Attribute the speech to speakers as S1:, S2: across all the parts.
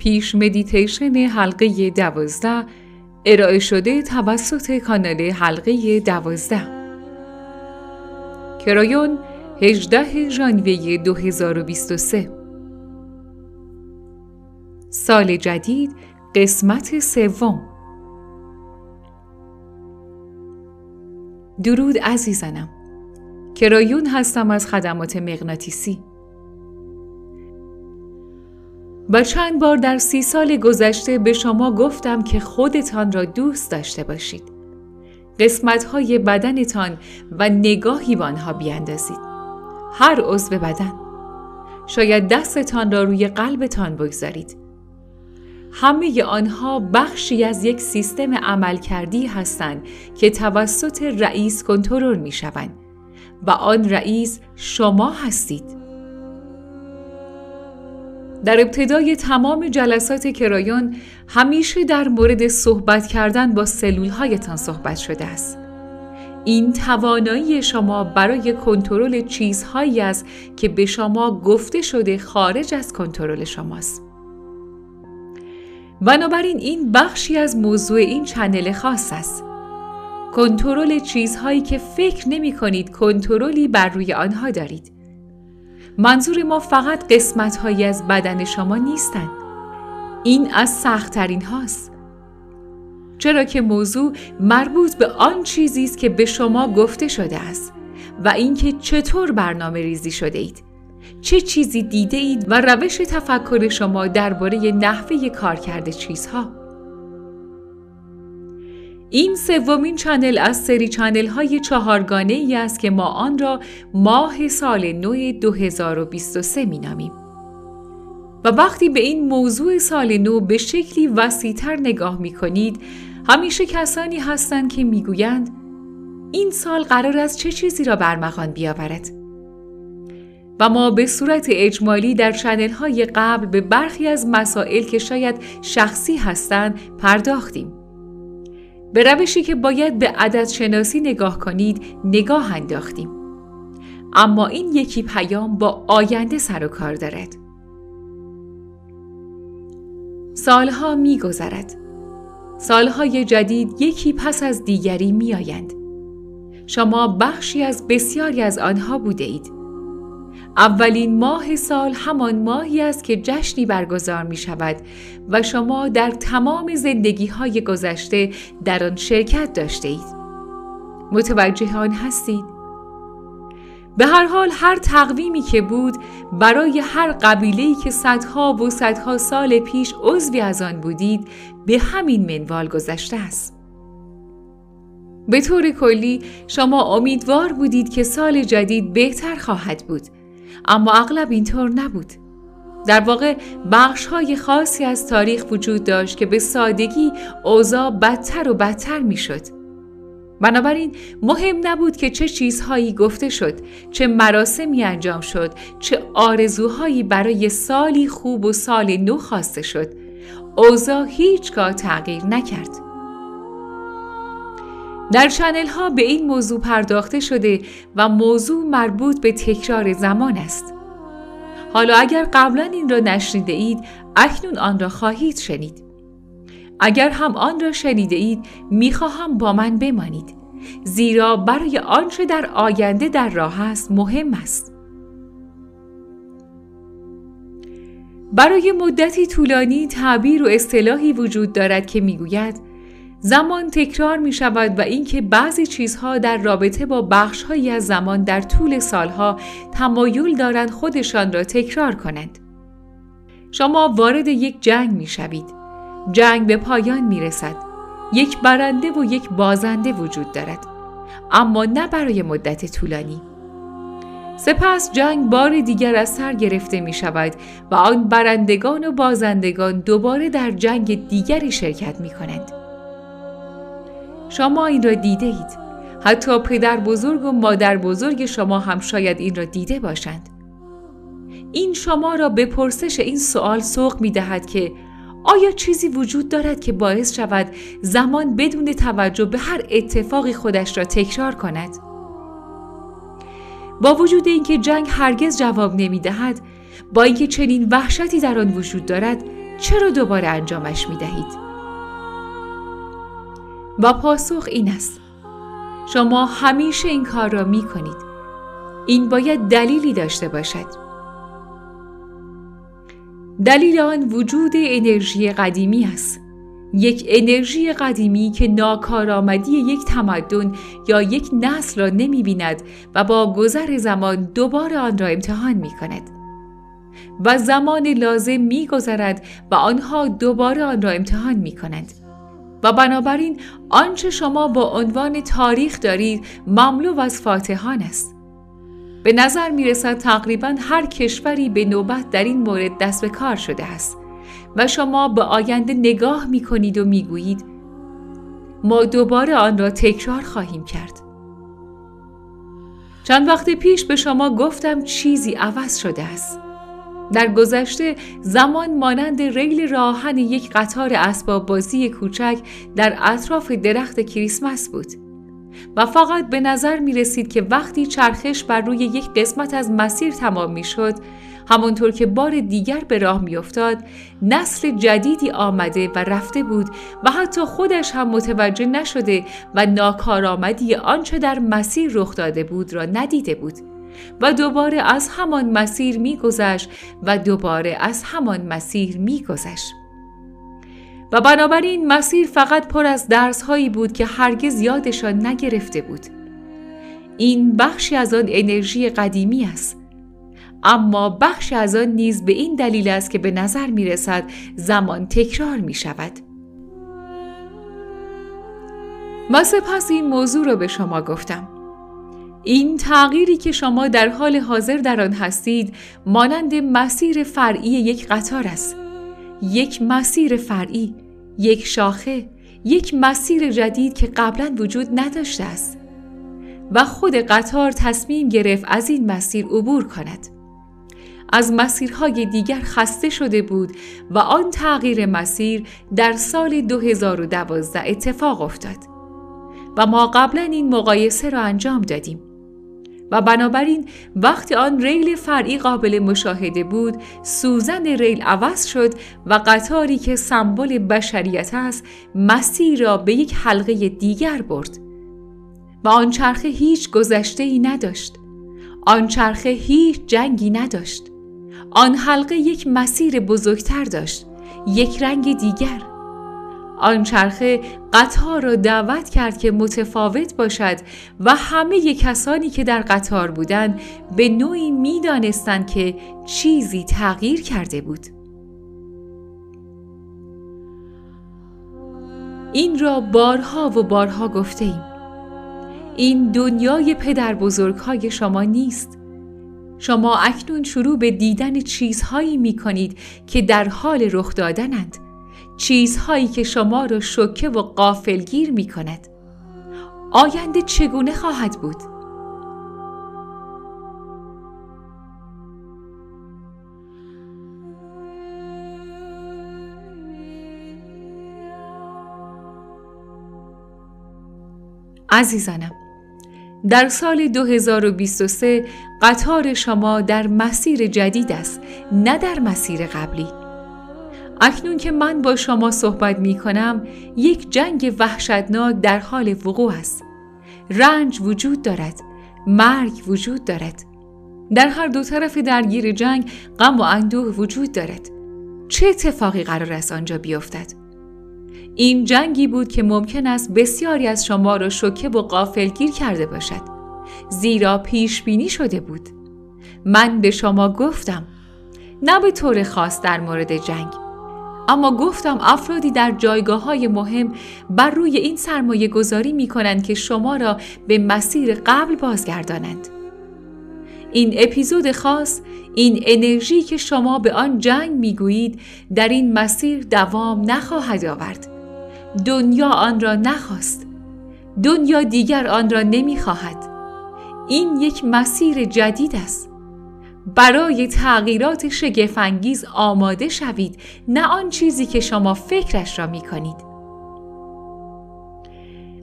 S1: پیش مدیتیشن حلقه دوازده ارائه شده توسط کانال حلقه دوازده. کرایون 18 ژانویه 2023 سال جدید قسمت سوم. درود عزیزانم. کرایون هستم از خدمات مغناطیسی. و چند بار در سی سال گذشته به شما گفتم که خودتان را دوست داشته باشید. قسمت های بدنتان و نگاهی به آنها بیاندازید. هر عضو بدن. شاید دستتان را روی قلبتان بگذارید. همه آنها بخشی از یک سیستم عمل کردی هستند که توسط رئیس کنترل می شوند و آن رئیس شما هستید. در ابتدای تمام جلسات کرایون همیشه در مورد صحبت کردن با سلول هایتان صحبت شده است. این توانایی شما برای کنترل چیزهایی است که به شما گفته شده خارج از کنترل شماست. بنابراین این بخشی از موضوع این چنل خاص است. کنترل چیزهایی که فکر نمی کنید کنترلی بر روی آنها دارید. منظور ما فقط قسمت هایی از بدن شما نیستند. این از سختترین هاست. چرا که موضوع مربوط به آن چیزی است که به شما گفته شده است و اینکه چطور برنامه ریزی شده اید. چه چیزی دیده اید و روش تفکر شما درباره نحوه کارکرد چیزها. این سومین channel از سری channel های چهارگانه ای است که ما آن را ماه سال نو 2023 می نامیم. و وقتی به این موضوع سال نو به شکلی وسیعتر نگاه می کنید همیشه کسانی هستند که می‌گویند این سال قرار است چه چیزی را برمغان بیاورد و ما به صورت اجمالی در چنل های قبل به برخی از مسائل که شاید شخصی هستند پرداختیم به روشی که باید به عدد شناسی نگاه کنید نگاه انداختیم. اما این یکی پیام با آینده سر و کار دارد. سالها می گذرد. سالهای جدید یکی پس از دیگری می آیند. شما بخشی از بسیاری از آنها بوده اید. اولین ماه سال همان ماهی است که جشنی برگزار می شود و شما در تمام زندگی های گذشته در آن شرکت داشته اید. متوجه آن هستید؟ به هر حال هر تقویمی که بود برای هر قبیله‌ای که صدها و صدها سال پیش عضوی از آن بودید به همین منوال گذشته است. به طور کلی شما امیدوار بودید که سال جدید بهتر خواهد بود اما اغلب اینطور نبود. در واقع بخش های خاصی از تاریخ وجود داشت که به سادگی اوضاع بدتر و بدتر می شد. بنابراین مهم نبود که چه چیزهایی گفته شد، چه مراسمی انجام شد، چه آرزوهایی برای سالی خوب و سال نو خواسته شد. اوضاع هیچگاه تغییر نکرد. در چنل ها به این موضوع پرداخته شده و موضوع مربوط به تکرار زمان است. حالا اگر قبلا این را نشنیده اید، اکنون آن را خواهید شنید. اگر هم آن را شنیده اید، می‌خواهم با من بمانید. زیرا برای آنچه در آینده در راه است مهم است. برای مدتی طولانی تعبیر و اصطلاحی وجود دارد که می‌گوید زمان تکرار می شود و اینکه بعضی چیزها در رابطه با بخشهایی از زمان در طول سالها تمایل دارند خودشان را تکرار کنند. شما وارد یک جنگ می شوید. جنگ به پایان می رسد. یک برنده و یک بازنده وجود دارد. اما نه برای مدت طولانی. سپس جنگ بار دیگر از سر گرفته می شود و آن برندگان و بازندگان دوباره در جنگ دیگری شرکت می کنند. شما این را دیده اید. حتی پدر بزرگ و مادر بزرگ شما هم شاید این را دیده باشند. این شما را به پرسش این سوال سوق می دهد که آیا چیزی وجود دارد که باعث شود زمان بدون توجه به هر اتفاقی خودش را تکرار کند؟ با وجود اینکه جنگ هرگز جواب نمی دهد، با اینکه چنین وحشتی در آن وجود دارد، چرا دوباره انجامش می دهید؟ با پاسخ این است شما همیشه این کار را می کنید این باید دلیلی داشته باشد دلیل آن وجود انرژی قدیمی است یک انرژی قدیمی که ناکارآمدی یک تمدن یا یک نسل را نمی بیند و با گذر زمان دوباره آن را امتحان می کند. و زمان لازم می گذرد و آنها دوباره آن را امتحان می کنند. و بنابراین آنچه شما با عنوان تاریخ دارید مملو از فاتحان است. به نظر می رسد تقریبا هر کشوری به نوبت در این مورد دست به کار شده است و شما به آینده نگاه می کنید و می گویید ما دوباره آن را تکرار خواهیم کرد. چند وقت پیش به شما گفتم چیزی عوض شده است. در گذشته زمان مانند ریل راهن یک قطار اسباب بازی کوچک در اطراف درخت کریسمس بود. و فقط به نظر می رسید که وقتی چرخش بر روی یک قسمت از مسیر تمام می شد همانطور که بار دیگر به راه می افتاد نسل جدیدی آمده و رفته بود و حتی خودش هم متوجه نشده و ناکارآمدی آنچه در مسیر رخ داده بود را ندیده بود و دوباره از همان مسیر میگذشت و دوباره از همان مسیر میگذشت و بنابراین مسیر فقط پر از درس هایی بود که هرگز یادشان نگرفته بود. این بخشی از آن انرژی قدیمی است. اما بخشی از آن نیز به این دلیل است که به نظر می رسد زمان تکرار می شود. و سپس این موضوع را به شما گفتم. این تغییری که شما در حال حاضر در آن هستید مانند مسیر فرعی یک قطار است. یک مسیر فرعی، یک شاخه، یک مسیر جدید که قبلا وجود نداشته است. و خود قطار تصمیم گرفت از این مسیر عبور کند. از مسیرهای دیگر خسته شده بود و آن تغییر مسیر در سال 2012 اتفاق افتاد. و ما قبلا این مقایسه را انجام دادیم. و بنابراین وقتی آن ریل فرعی قابل مشاهده بود سوزن ریل عوض شد و قطاری که سمبل بشریت است مسیر را به یک حلقه دیگر برد. و آن چرخه هیچ گذشته ای نداشت. آن چرخه هیچ جنگی نداشت. آن حلقه یک مسیر بزرگتر داشت. یک رنگ دیگر. آن چرخه قطار را دعوت کرد که متفاوت باشد و همه کسانی که در قطار بودند به نوعی می‌دانستند که چیزی تغییر کرده بود. این را بارها و بارها گفته ایم. این دنیای پدر بزرگ های شما نیست. شما اکنون شروع به دیدن چیزهایی می کنید که در حال رخ دادنند. چیزهایی که شما را شکه و قافلگیر می کند. آینده چگونه خواهد بود؟ عزیزانم در سال 2023 قطار شما در مسیر جدید است نه در مسیر قبلی اکنون که من با شما صحبت می کنم یک جنگ وحشتناک در حال وقوع است. رنج وجود دارد. مرگ وجود دارد. در هر دو طرف درگیر جنگ غم و اندوه وجود دارد. چه اتفاقی قرار است آنجا بیفتد؟ این جنگی بود که ممکن است بسیاری از شما را شوکه و قافلگیر کرده باشد. زیرا پیش بینی شده بود. من به شما گفتم نه به طور خاص در مورد جنگ اما گفتم افرادی در جایگاه های مهم بر روی این سرمایه گذاری می کنند که شما را به مسیر قبل بازگردانند. این اپیزود خاص این انرژی که شما به آن جنگ می گویید در این مسیر دوام نخواهد آورد. دنیا آن را نخواست. دنیا دیگر آن را نمی خواهد. این یک مسیر جدید است. برای تغییرات شگفنگیز آماده شوید نه آن چیزی که شما فکرش را می کنید.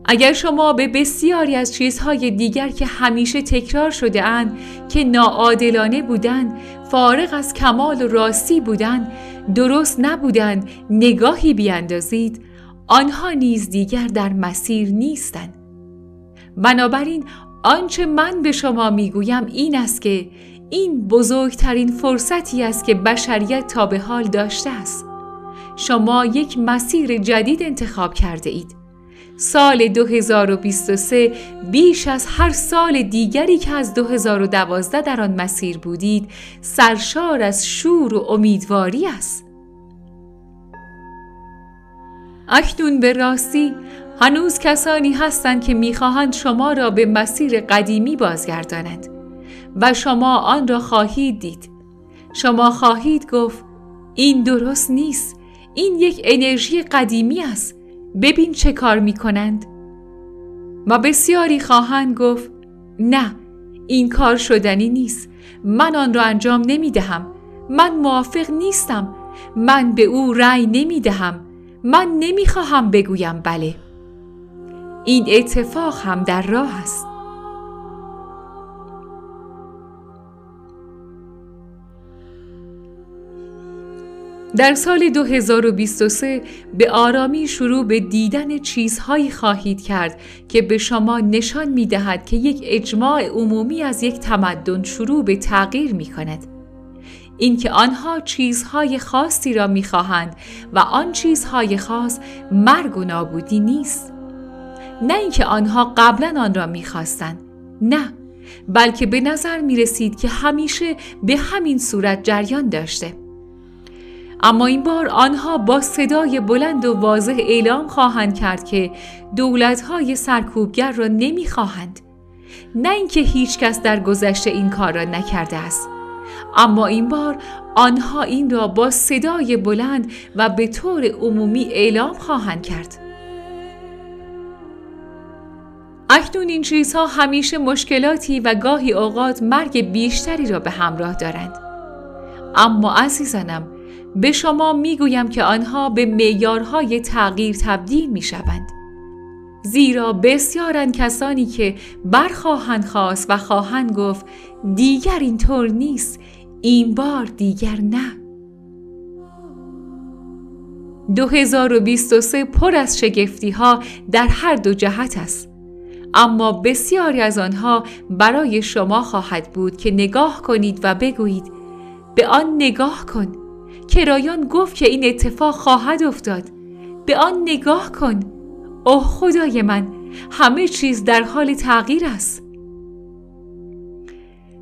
S1: اگر شما به بسیاری از چیزهای دیگر که همیشه تکرار شده اند که ناعادلانه بودند، فارغ از کمال و راستی بودند، درست نبودند نگاهی بیاندازید آنها نیز دیگر در مسیر نیستند بنابراین آنچه من به شما می‌گویم این است که این بزرگترین فرصتی است که بشریت تا به حال داشته است. شما یک مسیر جدید انتخاب کرده اید. سال 2023 بیش از هر سال دیگری که از 2012 در آن مسیر بودید سرشار از شور و امیدواری است. اکنون به راستی هنوز کسانی هستند که می‌خواهند شما را به مسیر قدیمی بازگردانند. و شما آن را خواهید دید. شما خواهید گفت این درست نیست. این یک انرژی قدیمی است. ببین چه کار می کنند. و بسیاری خواهند گفت نه این کار شدنی نیست. من آن را انجام نمی دهم. من موافق نیستم. من به او رأی نمی دهم. من نمی خواهم بگویم بله. این اتفاق هم در راه است. در سال 2023 به آرامی شروع به دیدن چیزهایی خواهید کرد که به شما نشان می دهد که یک اجماع عمومی از یک تمدن شروع به تغییر می کند. اینکه آنها چیزهای خاصی را می خواهند و آن چیزهای خاص مرگ و نابودی نیست. نه اینکه آنها قبلا آن را می‌خواستند نه بلکه به نظر می رسید که همیشه به همین صورت جریان داشته اما این بار آنها با صدای بلند و واضح اعلام خواهند کرد که دولتهای سرکوبگر را نمی‌خواهند. نه اینکه هیچ کس در گذشته این کار را نکرده است. اما این بار آنها این را با صدای بلند و به طور عمومی اعلام خواهند کرد. اکنون این چیزها همیشه مشکلاتی و گاهی اوقات مرگ بیشتری را به همراه دارند. اما عزیزانم به شما می‌گویم که آنها به معیارهای تغییر تبدیل می شوند. زیرا بسیارن کسانی که برخواهند خواست و خواهند گفت دیگر اینطور نیست این بار دیگر نه. 2023 پر از شگفتی ها در هر دو جهت است. اما بسیاری از آنها برای شما خواهد بود که نگاه کنید و بگویید به آن نگاه کن. کرایان گفت که این اتفاق خواهد افتاد. به آن نگاه کن. اوه خدای من همه چیز در حال تغییر است.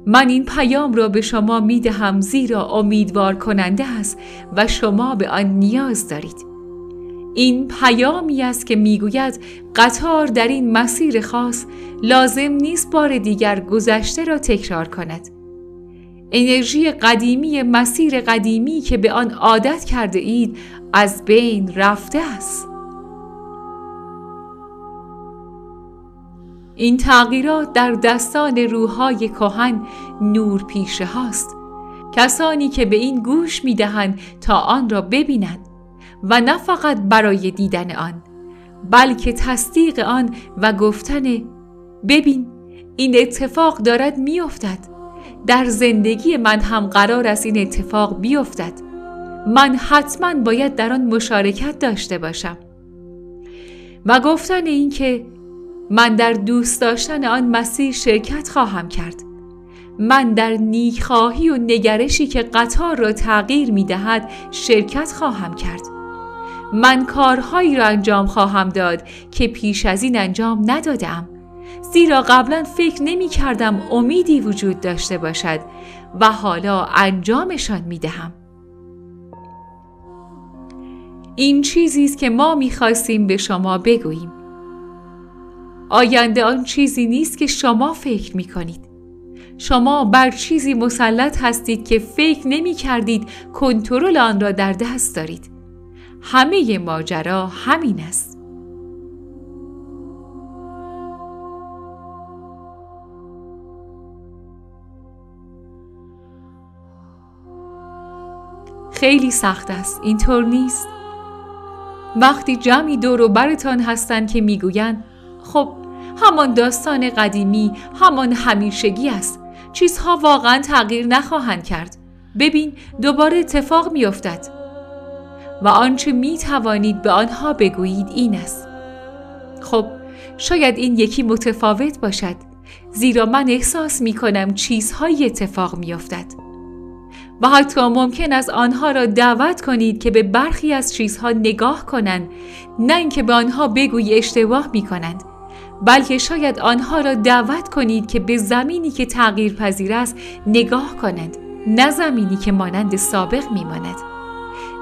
S1: من این پیام را به شما می دهم زیرا امیدوار کننده است و شما به آن نیاز دارید. این پیامی است که می‌گوید قطار در این مسیر خاص لازم نیست بار دیگر گذشته را تکرار کند. انرژی قدیمی مسیر قدیمی که به آن عادت کرده اید از بین رفته است. این تغییرات در دستان روحای کهن نور پیشه هاست. کسانی که به این گوش می دهند تا آن را ببینند و نه فقط برای دیدن آن بلکه تصدیق آن و گفتن ببین این اتفاق دارد میافتد. در زندگی من هم قرار است این اتفاق بیفتد. من حتما باید در آن مشارکت داشته باشم. و گفتن اینکه من در دوست داشتن آن مسیر شرکت خواهم کرد. من در نیکخواهی و نگرشی که قطار را تغییر می دهد شرکت خواهم کرد. من کارهایی را انجام خواهم داد که پیش از این انجام ندادم زیرا قبلا فکر نمی کردم امیدی وجود داشته باشد و حالا انجامشان می دهم. این چیزی است که ما می‌خواستیم به شما بگوییم. آینده آن چیزی نیست که شما فکر می کنید. شما بر چیزی مسلط هستید که فکر نمی کردید کنترل آن را در دست دارید. همه ماجرا همین است خیلی سخت است. اینطور نیست. وقتی جمعی دور و برتان هستند که می‌گویند خب همان داستان قدیمی همان همیشگی است. چیزها واقعا تغییر نخواهند کرد. ببین دوباره اتفاق میافتد. و آنچه می توانید به آنها بگویید این است. خب شاید این یکی متفاوت باشد. زیرا من احساس می کنم چیزهایی اتفاق می افتد. و حتی ممکن است آنها را دعوت کنید که به برخی از چیزها نگاه کنند نه اینکه به آنها بگویی اشتباه می کنند بلکه شاید آنها را دعوت کنید که به زمینی که تغییر پذیر است نگاه کنند نه زمینی که مانند سابق می ماند.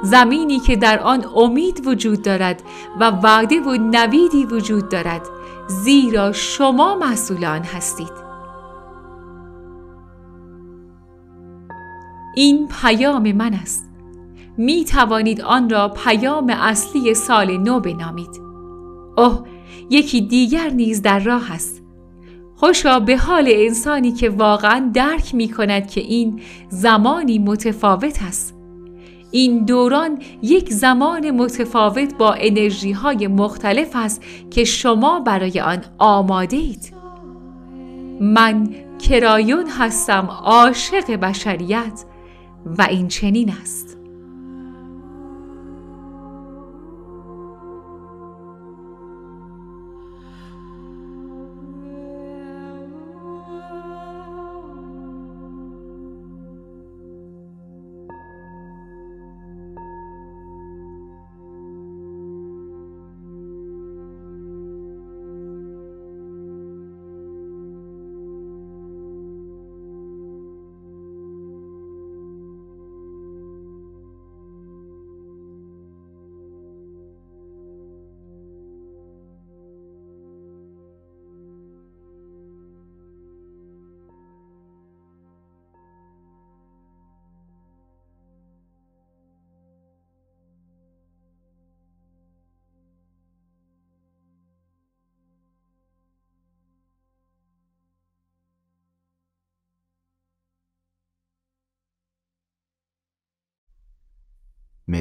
S1: زمینی که در آن امید وجود دارد و وعده و نویدی وجود دارد زیرا شما مسئول آن هستید این پیام من است. می توانید آن را پیام اصلی سال نو بنامید. اوه یکی دیگر نیز در راه است. خوشا به حال انسانی که واقعا درک می کند که این زمانی متفاوت است. این دوران یک زمان متفاوت با انرژی های مختلف است که شما برای آن آماده اید. من کرایون هستم عاشق بشریت. و این چنین است.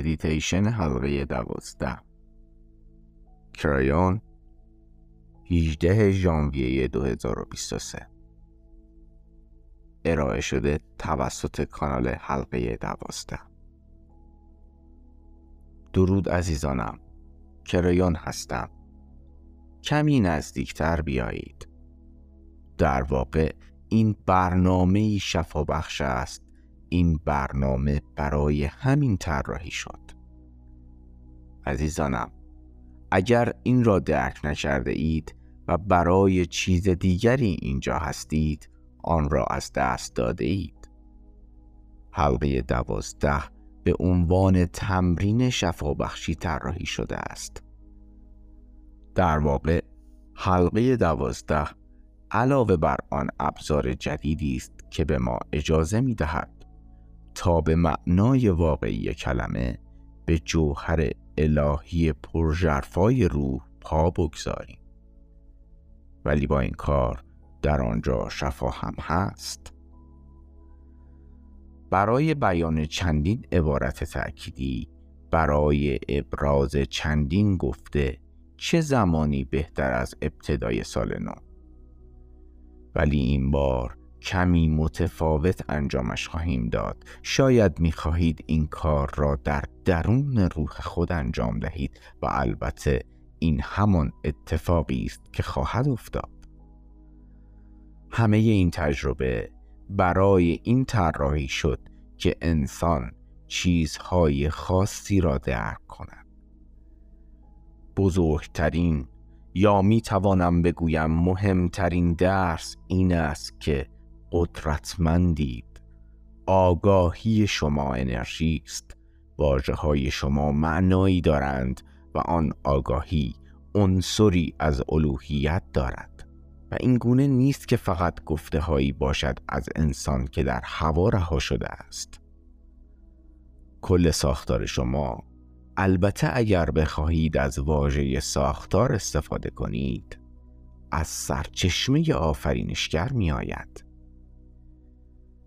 S2: مدیتیشن حلقه دوازده. کرایون 18 ژانویه 2023 ارائه شده توسط کانال حلقه دوازده. درود عزیزانم. کرایون هستم. کمی نزدیکتر بیایید. در واقع این برنامه شفا بخش است این برنامه برای همین طراحی شد. عزیزانم اگر این را درک نکرده اید و برای چیز دیگری اینجا هستید آن را از دست داده اید. حلقه دوازده به عنوان تمرین شفابخشی طراحی شده است. در واقع حلقه دوازده علاوه بر آن ابزار جدیدی است که به ما اجازه می دهد تا به معنای واقعی کلمه به جوهر الهی پرژرفای روح پا بگذاریم. ولی با این کار در آنجا شفا هم هست. برای بیان چندین عبارت تأکیدی برای ابراز چندین گفته چه زمانی بهتر از ابتدای سال نو؟ ولی این بار کمی متفاوت انجامش خواهیم داد. شاید می خواهید این کار را در درون روح خود انجام دهید و البته این همان اتفاقی است که خواهد افتاد. همه این تجربه برای این طراحی شد که انسان چیزهای خاصی را درک کند. بزرگترین یا می توانم بگویم مهمترین درس این است که قدرتمندید. آگاهی شما انرژی است. واجه های شما معنایی دارند و آن آگاهی عنصری از الوهیت دارد. و این گونه نیست که فقط گفته هایی باشد از انسان که در هوا رها شده است. کل ساختار شما البته اگر بخواهید از واژه ساختار استفاده کنید از سرچشمه آفرینشگر می آید.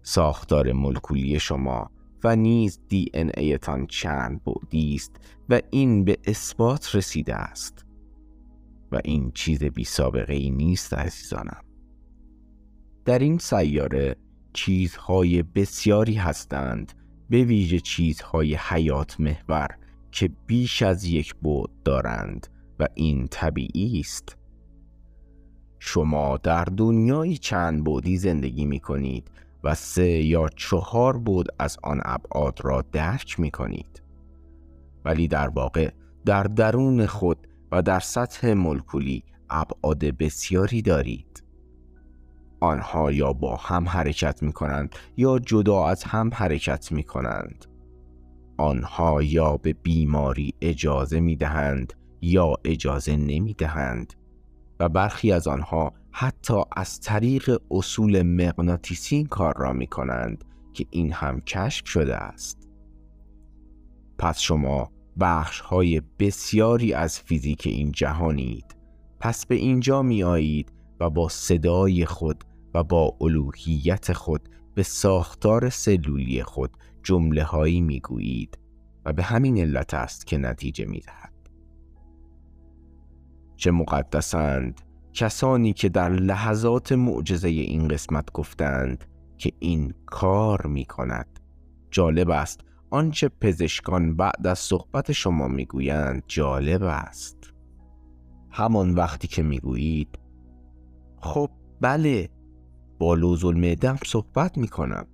S2: ساختار ملکولی شما و نیز دی ان ایتان چند بعدی است و این به اثبات رسیده است. و این چیز بی سابقه ای نیست عزیزانم. در این سیاره چیزهای بسیاری هستند به ویژه چیزهای حیات محور که بیش از یک بود دارند و این طبیعی است. شما در دنیای چند بودی زندگی می کنید و سه یا چهار بود از آن ابعاد را درک می کنید ولی در واقع در درون خود و در سطح ملکولی ابعاد بسیاری دارید. آنها یا با هم حرکت می کنند یا جدا از هم حرکت می کنند آنها یا به بیماری اجازه می دهند یا اجازه نمی دهند و برخی از آنها حتی از طریق اصول مغناطیسی کار را می کنند که این هم کشف شده است پس شما بخش های بسیاری از فیزیک این جهانید پس به اینجا می آیید و با صدای خود و با الوهیت خود به ساختار سلولی خود جمله هایی می گویید و به همین علت است که نتیجه می دهد. چه مقدسند کسانی که در لحظات معجزه این قسمت گفتند که این کار می کند. جالب است آنچه پزشکان بعد از صحبت شما می‌گویند جالب است. همان وقتی که می‌گویید خب بله با لوز المعدم صحبت می‌کنم.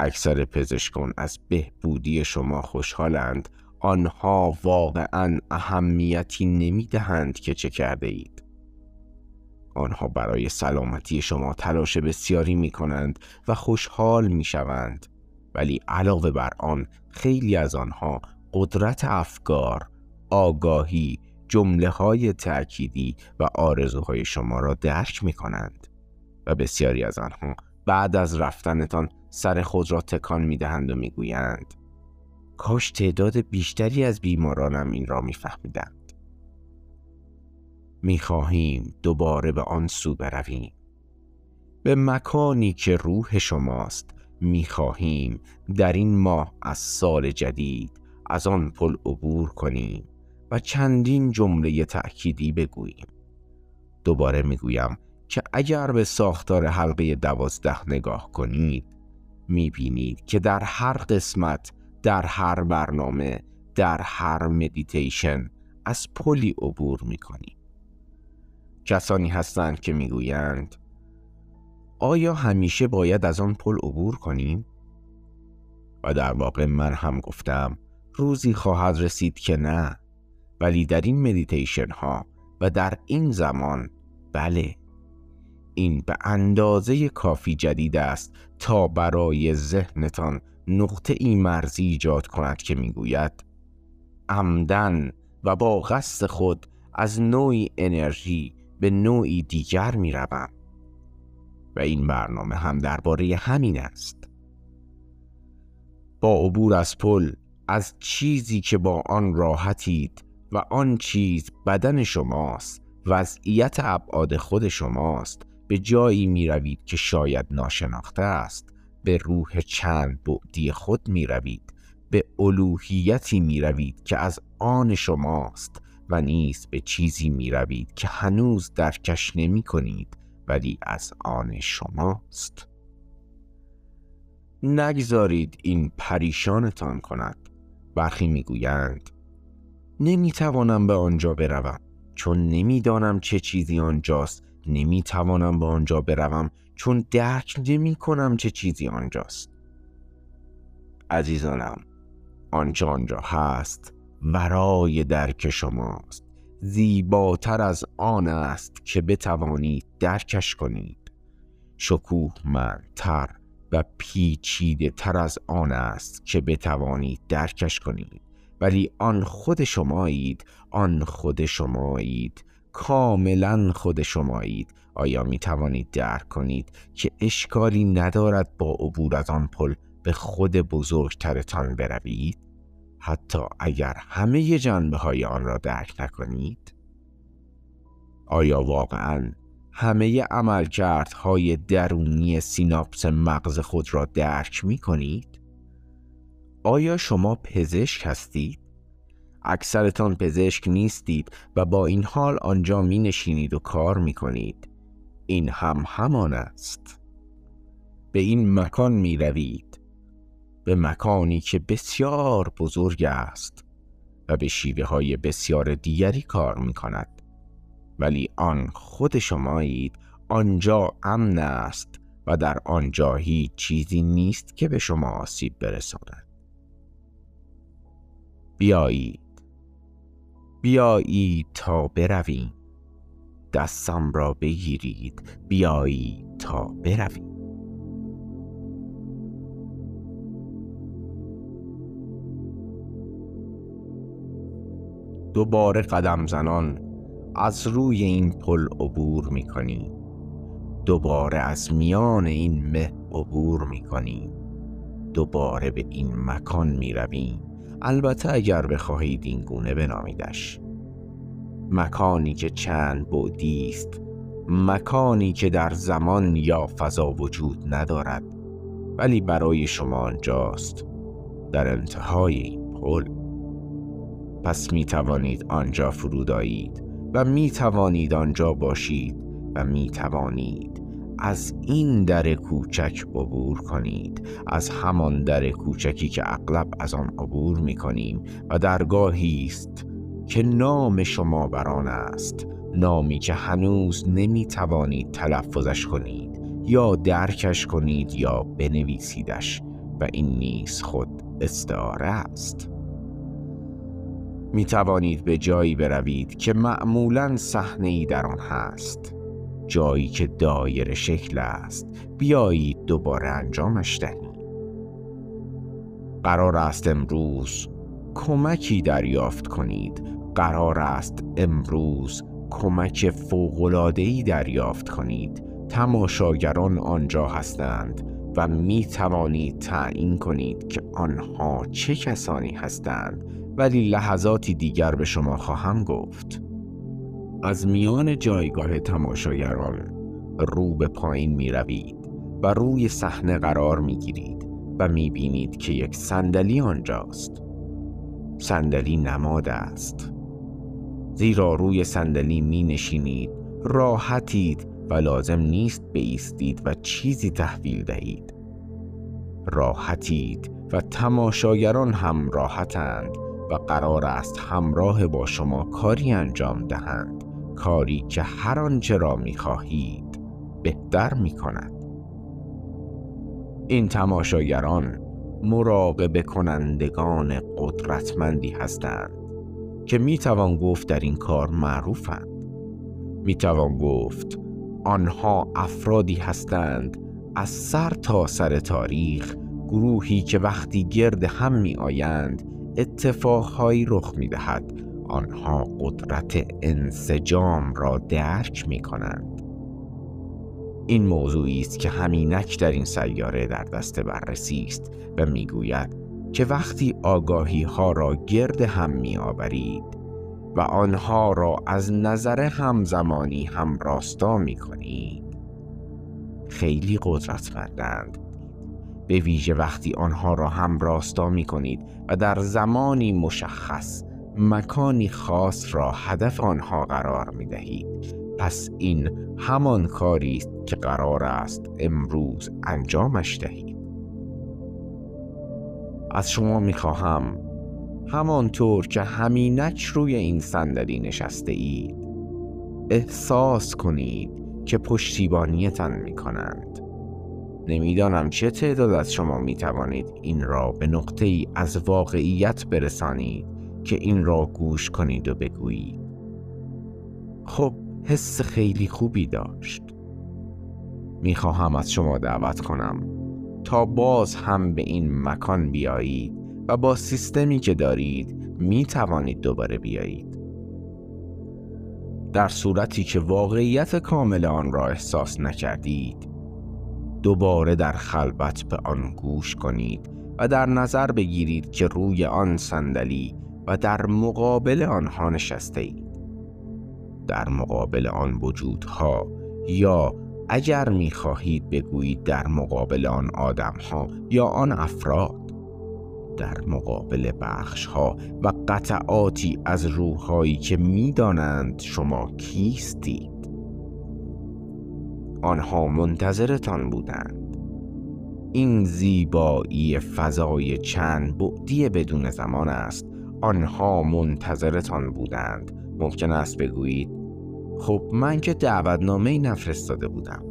S2: اکثر پزشکان از بهبودی شما خوشحالند. آنها واقعا اهمیتی نمی‌دهند که چه کرده اید آنها برای سلامتی شما تلاش بسیاری می کنند و خوشحال می شوند ولی علاوه بر آن خیلی از آنها قدرت افکار، آگاهی، جمله های تأکیدی و آرزوهای شما را درک می کنند و بسیاری از آنها بعد از رفتنتان سر خود را تکان می دهند و می گویند کاش تعداد بیشتری از بیمارانم این را میفهمیدند. می خواهیم دوباره به آن سو برویم به مکانی که روح شماست می خواهیم در این ماه از سال جدید از آن پل عبور کنیم و چندین جمله تأکیدی بگوییم دوباره می‌گویم که اگر به ساختار حلقه دوازده نگاه کنید می بینید که در هر قسمت در هر برنامه در هر مدیتیشن از پلی عبور می کنیم کسانی هستند که می‌گویند آیا همیشه باید از آن پل عبور کنیم؟ و در واقع من هم گفتم روزی خواهد رسید که نه. ولی در این مدیتیشن ها و در این زمان بله. این به اندازه کافی جدید است تا برای ذهنتان نقطه ای مرزی ایجاد کند که می‌گوید عمداً و با قصد خود از نوعی انرژی به نوعی دیگر می روم. و این برنامه هم درباره همین است با عبور از پل از چیزی که با آن راحتید و آن چیز بدن شماست وضعیت ابعاد خود شماست به جایی می روید که شاید ناشناخته است به روح چند بعدی خود می روید به الوهیتی می روید که از آن شماست و نیز به چیزی می روید که هنوز درکش نمی کنید ولی از آن شماست. نگذارید این پریشانتان کند. برخی می‌گویند نمی‌توانم به آنجا بروم چون نمی‌دانم چه چیزی آنجاست نمی‌توانم به آنجا بروم چون درک نمی کنم چه چیزی آنجاست. عزیزانم آنچه آنجا هست ورای درک شماست. زیباتر از آن است که بتوانید درکش کنید. شکوه تر و پیچیده تر از آن است که بتوانید درکش کنید. ولی آن خود شمایید آن خود شمایید کاملا خود شمایید آیا می توانید درک کنید که اشکالی ندارد با عبور از آن پل به خود بزرگترتان بروید حتی اگر همه جنبه های آن را درک نکنید آیا واقعا همه عملکردهای درونی سیناپس مغز خود را درک می کنید؟ آیا شما پزشک هستید؟ اکثرتان پزشک نیستید و با این حال آنجا می نشینید و کار می کنید. این هم همان است. به این مکان می روید. به مکانی که بسیار بزرگ است و به شیوه های بسیار دیگری کار می کند. ولی آن خود شمایید آنجا امن است و در آنجا هیچ چیزی نیست که به شما آسیب برساند. بیایید بیایید تا برویم. دستم را بگیرید بیایید تا برویم. دوباره قدم زنان از روی این پل عبور می کنیم دوباره از میان این مه عبور می کنیم دوباره به این مکان می رویم البته اگر بخواهید این گونه بنامیدش. مکانی که چند بعدی است مکانی که در زمان یا فضا وجود ندارد ولی برای شما آنجاست. در انتهای این پل پس می توانید آنجا فرود آیید و می توانید آنجا باشید و می توانید از این در کوچک عبور کنید از همان در کوچکی که اغلب از آن عبور می کنیم و درگاهی است که نام شما بر آن است نامی که هنوز نمی توانید تلفظش کنید یا درکش کنید یا بنویسیدش و این نیز خود استعاره است. می توانید به جایی بروید که معمولا صحنه ای در آن هست. جایی که دایر شکل است بیایید دوباره انجامش دهید قرار است امروز کمکی دریافت کنید. قرار است امروز کمک فوقلادهی دریافت کنید. تماشاگران آنجا هستند و می توانید تعیین کنید که آنها چه کسانی هستند. ولی لحظاتی دیگر به شما خواهم گفت. از میان جایگاه تماشاگران رو به پایین می روید و روی صحنه قرار می گیرید و می بینید که یک صندلی آنجاست. صندلی نماد است. زیرا روی صندلی می نشینید راحتید و لازم نیست بیستید و چیزی تحویل دهید. راحتید و تماشاگران هم راحتند و قرار است همراه با شما کاری انجام دهند. کاری که هر آنچه را می خواهید بهتر می کند این تماشاگران مراقبه کنندگان قدرتمندی هستند که می توان گفت در این کار معروفند. می توان گفت آنها افرادی هستند از سر تا سر تاریخ گروهی که وقتی گرد هم می آیند اتفاقهایی رخ می دهد آنها قدرت انسجام را درک می کنند این موضوعی است که همینک در این سیاره در دست بررسی است و می‌گوید که وقتی آگاهی ها را گرد هم می آورید و آنها را از نظر همزمانی هم راستا می کنید خیلی قدرتمندند. به ویژه وقتی آنها را هم راستا می کنید و در زمانی مشخص مکانی خاص را هدف آنها قرار می دهید پس این همان کاری است که قرار است امروز انجامش دهید. از شما می خواهم همانطور که همینک روی این صندلی نشسته اید احساس کنید که پشتیبانیتان می کنند نمی‌دانم چه تعداد از شما می توانید این را به نقطه ای از واقعیت برسانید. که این را گوش کنید و بگویید. خب حس خیلی خوبی داشت. می‌خواهم از شما دعوت کنم تا باز هم به این مکان بیایید و با سیستمی که دارید می توانید دوباره بیایید. در صورتی که واقعیت کامل آن را احساس نکردید دوباره در خلوت به آن گوش کنید و در نظر بگیرید که روی آن صندلی و در مقابل آنها نشسته اید در مقابل آن وجودها یا اگر می‌خواهید بگویید در مقابل آن آدمها یا آن افراد در مقابل بخشها و قطعاتی از روحهایی که می‌دانند شما کیستید. آنها منتظرتان بودند. این زیبایی فضای چند بعدی بدون زمان است. آنها منتظرتان بودند. ممکن است بگویید خب من که دعوتنامه نفرستاده بودم.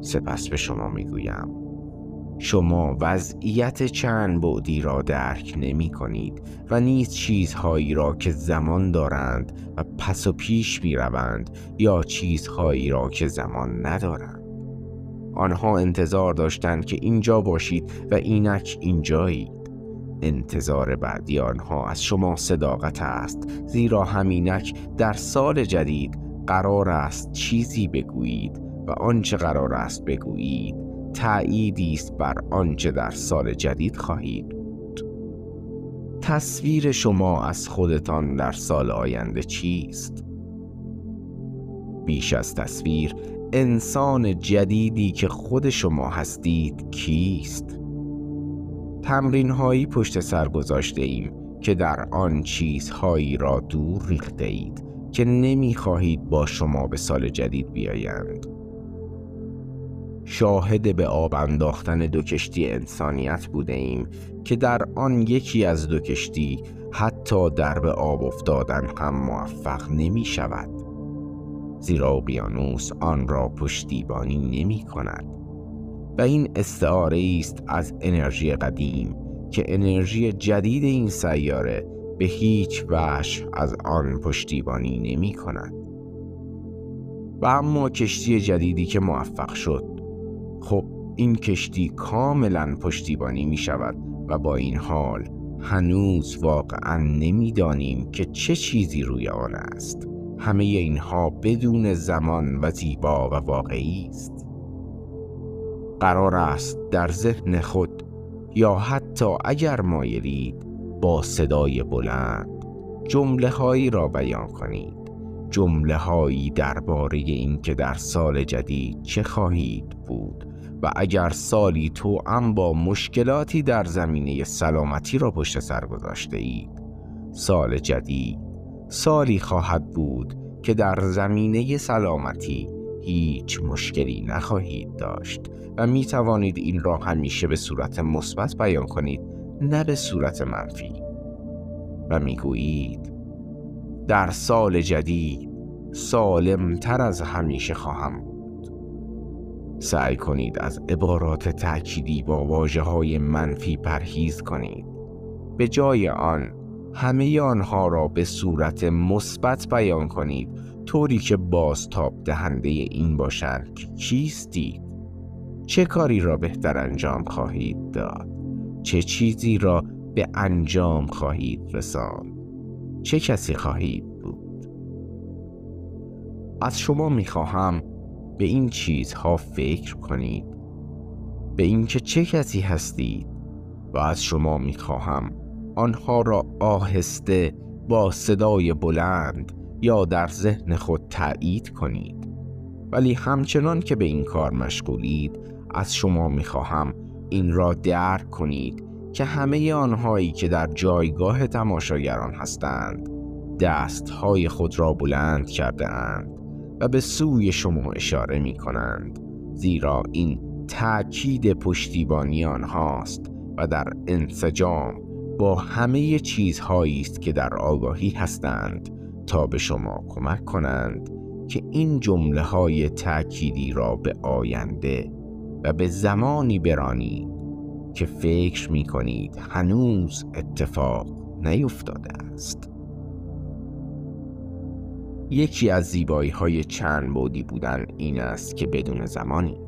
S2: سپس به شما می‌گویم شما وضعیت چند بعدی را درک نمی کنید و نیز چیزهایی را که زمان دارند و پس و پیش می روند یا چیزهایی را که زمان ندارند. آنها انتظار داشتند که اینجا باشید و اینک اینجایید انتظار بعدی آنها از شما صداقت است زیرا همینک در سال جدید قرار است چیزی بگویید و آنچه قرار است بگویید تأییدی است بر آنچه در سال جدید خواهید بود. تصویر شما از خودتان در سال آینده چیست؟ بیش از تصویر انسان جدیدی که خود شما هستید کیست؟ تمرین هایی پشت سر گذاشته ایم که در آن چیزهایی را دور ریخته اید که نمی خواهید با شما به سال جدید بیایند. شاهد به آب انداختن دو کشتی انسانیت بوده ایم که در آن یکی از دو کشتی حتی در به آب افتادن هم موفق نمی شود زیرا اقیانوس آن را پشتیبانی نمی کند و این استعاره است از انرژی قدیم که انرژی جدید این سیاره به هیچ وجه از آن پشتیبانی نمی کند. و اما کشتی جدیدی که موفق شد. خب این کشتی کاملا پشتیبانی می شود و با این حال هنوز واقعا نمی‌دانیم که چه چیزی روی آن است. همه اینها بدون زمان و زیبا و واقعی است. قرار است در ذهن خود یا حتی اگر مایلید با صدای بلند جمله هایی را بیان کنید. جمله هایی درباره اینکه در سال جدید چه خواهید بود و اگر سالی تو ام با مشکلاتی در زمینه سلامتی را پشت سر گذاشته اید. سال جدید سالی خواهد بود که در زمینه سلامتی هیچ مشکلی نخواهید داشت و می توانید این را همیشه به صورت مثبت بیان کنید نه به صورت منفی. و می گویید در سال جدید سالمتر از همیشه خواهم سعی کنید از عبارات تأکیدی با واجه های منفی پرهیز کنید. به جای آن همه آنها را به صورت مثبت بیان کنید طوری که بازتاب دهنده این باشند که چیستید چه کاری را بهتر انجام خواهید داد؟ چه چیزی را به انجام خواهید رساند؟ چه کسی خواهید بود؟ از شما می‌خواهم به این چیزها فکر کنید. به اینکه چه کسی هستید و از شما می‌خواهم آنها را آهسته با صدای بلند یا در ذهن خود تایید کنید. ولی همچنان که به این کار مشغولید از شما می‌خواهم این را درک کنید که همه آنهایی که در جایگاه تماشاگران هستند دستهای خود را بلند کرده اند و به سوی شما اشاره می کنند زیرا این تأکید پشتیبانی آنهاست و در انسجام با همه چیزهایی است که در آگاهی هستند. تا به شما کمک کنند که این جمله های تأکیدی را به آینده و به زمانی برانید که فکر می کنید هنوز اتفاق نیفتاده است. یکی از زیبایی های چند بودی بودن این است که بدون زمانی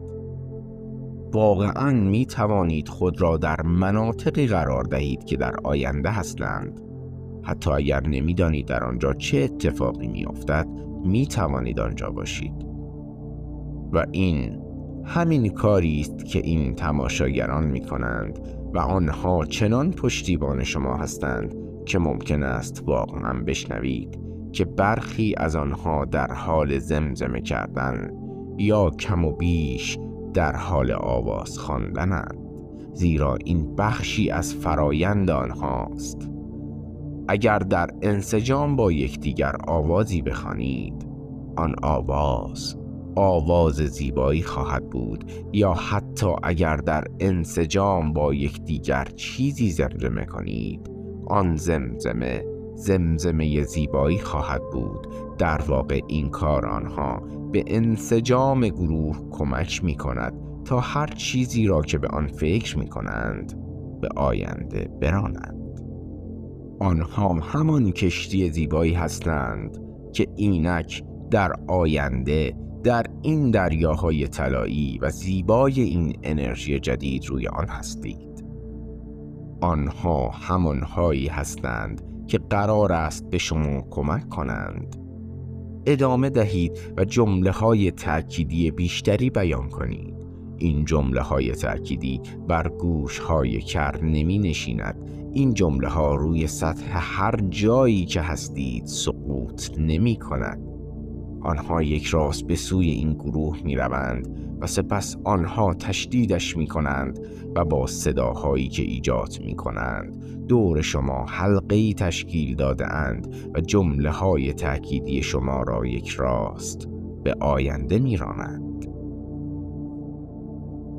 S2: واقعا می توانید خود را در مناطقی قرار دهید که در آینده هستند حتی اگر نمی‌دانید در آنجا چه اتفاقی می افتد می توانید آنجا باشید. و این همین کاری است که این تماشاگران می کنند و آنها چنان پشتیبان شما هستند که ممکن است واقعا بشنوید که برخی از آنها در حال زمزمه کردن یا کم و بیش در حال آواز خواندنند زیرا این بخشی از فرایند آنهاست. اگر در انسجام با یکدیگر آوازی بخوانید آن آواز آواز زیبایی خواهد بود. یا حتی اگر در انسجام با یکدیگر چیزی زمزمه کنید آن زمزمه زمزمه زیبایی خواهد بود. در واقع این کار آنها به انسجام گروه کمک می کند تا هر چیزی را که به آن فکر می کنند به آینده برانند. آنها همان کشتی زیبایی هستند که اینک در آینده در این دریاهای طلایی و زیبای این انرژی جدید روی آن هستید. آنها همانهایی هستند که قرار است به شما کمک کنند. ادامه دهید و جمله های تأکیدی بیشتری بیان کنید. این جمله های تأکیدی بر گوش های کر نمی نشیند این جمله ها روی سطح هر جایی که هستید سقوط نمی کند آنها یک راست به سوی این گروه می روند و سپس آنها تشدیدش می کنند و با صداهایی که ایجاد می کنند دور شما حلقه تشکیل داده اند و جمله های تأکیدی شما را یک راست به آینده می رانند.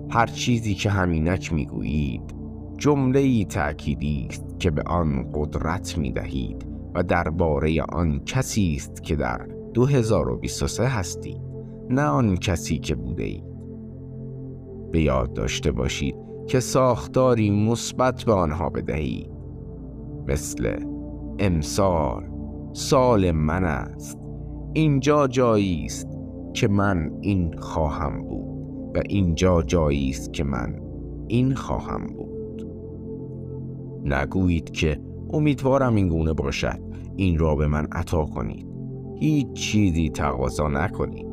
S2: هر چیزی که همینک می گویید جمله ای تأکیدی است که به آن قدرت می دهید و درباره آن کسی است که در 2023 هستید نه آن کسی که بوده اید به یاد داشته باشید که ساختاری مثبت به آنها بدهید. مثل امسال سال من است. اینجا جایی است که من این خواهم بود و اینجا جایی است که من این خواهم بود. نگویید که امیدوارم این گونه باشد. این را به من عطا کنید. هیچ چیزی تقاضا نکنید.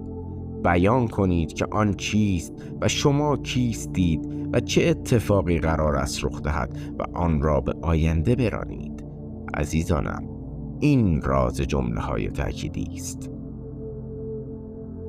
S2: بیان کنید که آن چیست و شما کیستید و چه اتفاقی قرار است رخ دهد و آن را به آینده برانید. عزیزانم این راز جمله های تأکیدی است.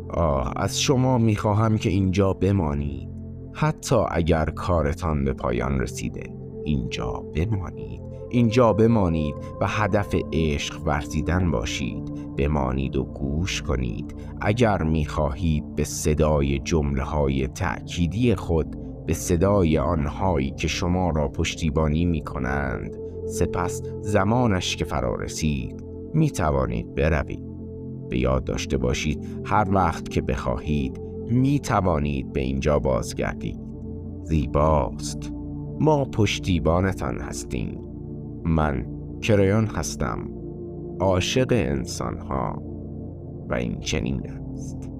S2: آه از شما می‌خواهم که اینجا بمانید. حتی اگر کارتان به پایان رسیده. اینجا بمانید. اینجا بمانید و هدف عشق ورزیدن باشید. بمانید و گوش کنید. اگر می‌خواهید به صدای جمله های تأکیدی خود به صدای آنهایی که شما را پشتیبانی می کنند سپس زمانش که فرا رسید می توانید بروید. به یاد داشته باشید هر وقت که بخواهید می توانید به اینجا بازگردید. زیباست. ما پشتیبانتان هستیم. من کریان هستم. عاشق انسان ها و این چنین است.